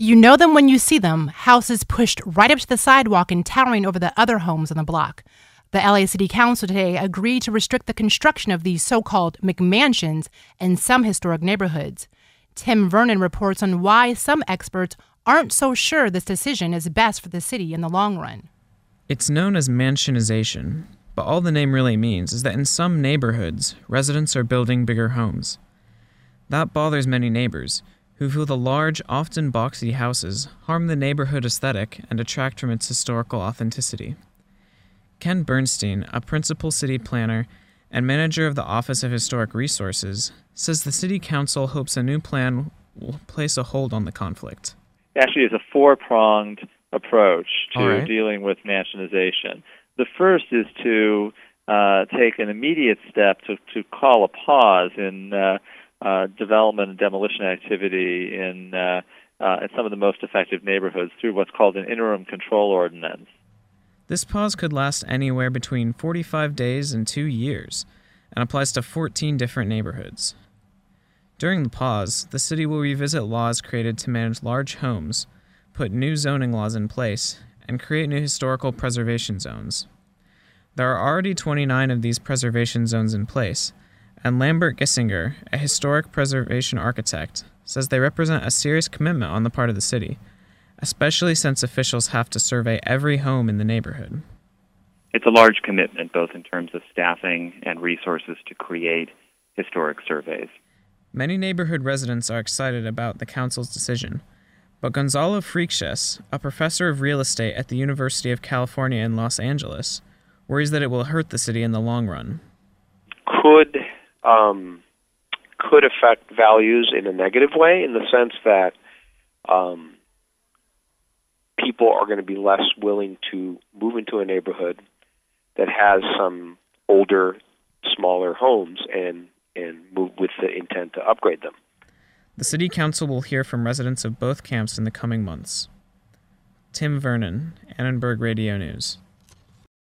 You know them when you see them houses pushed right up to the sidewalk and towering over the other homes on the block. The LA City Council today agreed to restrict the construction of these so called McMansions in some historic neighborhoods. Tim Vernon reports on why some experts aren't so sure this decision is best for the city in the long run. It's known as mansionization, but all the name really means is that in some neighborhoods, residents are building bigger homes. That bothers many neighbors, who feel the large, often boxy houses harm the neighborhood aesthetic and detract from its historical authenticity. Ken Bernstein, a principal city planner and manager of the Office of Historic Resources, says the City Council hopes a new plan will place a hold on the conflict. Actually, it's a four pronged approach to right. dealing with mansionization. The first is to uh, take an immediate step to, to call a pause in uh, uh, development and demolition activity in, uh, uh, in some of the most affected neighborhoods through what's called an interim control ordinance. This pause could last anywhere between 45 days and two years and applies to 14 different neighborhoods. During the pause, the city will revisit laws created to manage large homes, put new zoning laws in place, and create new historical preservation zones. There are already 29 of these preservation zones in place, and Lambert Giessinger, a historic preservation architect, says they represent a serious commitment on the part of the city, especially since officials have to survey every home in the neighborhood. It's a large commitment, both in terms of staffing and resources to create historic surveys. Many neighborhood residents are excited about the council's decision, but Gonzalo Freixes, a professor of real estate at the University of California in Los Angeles, worries that it will hurt the city in the long run. could um, could affect values in a negative way, in the sense that um, people are going to be less willing to move into a neighborhood that has some older, smaller homes and and move with the intent to upgrade them. The city council will hear from residents of both camps in the coming months. Tim Vernon, Annenberg Radio News.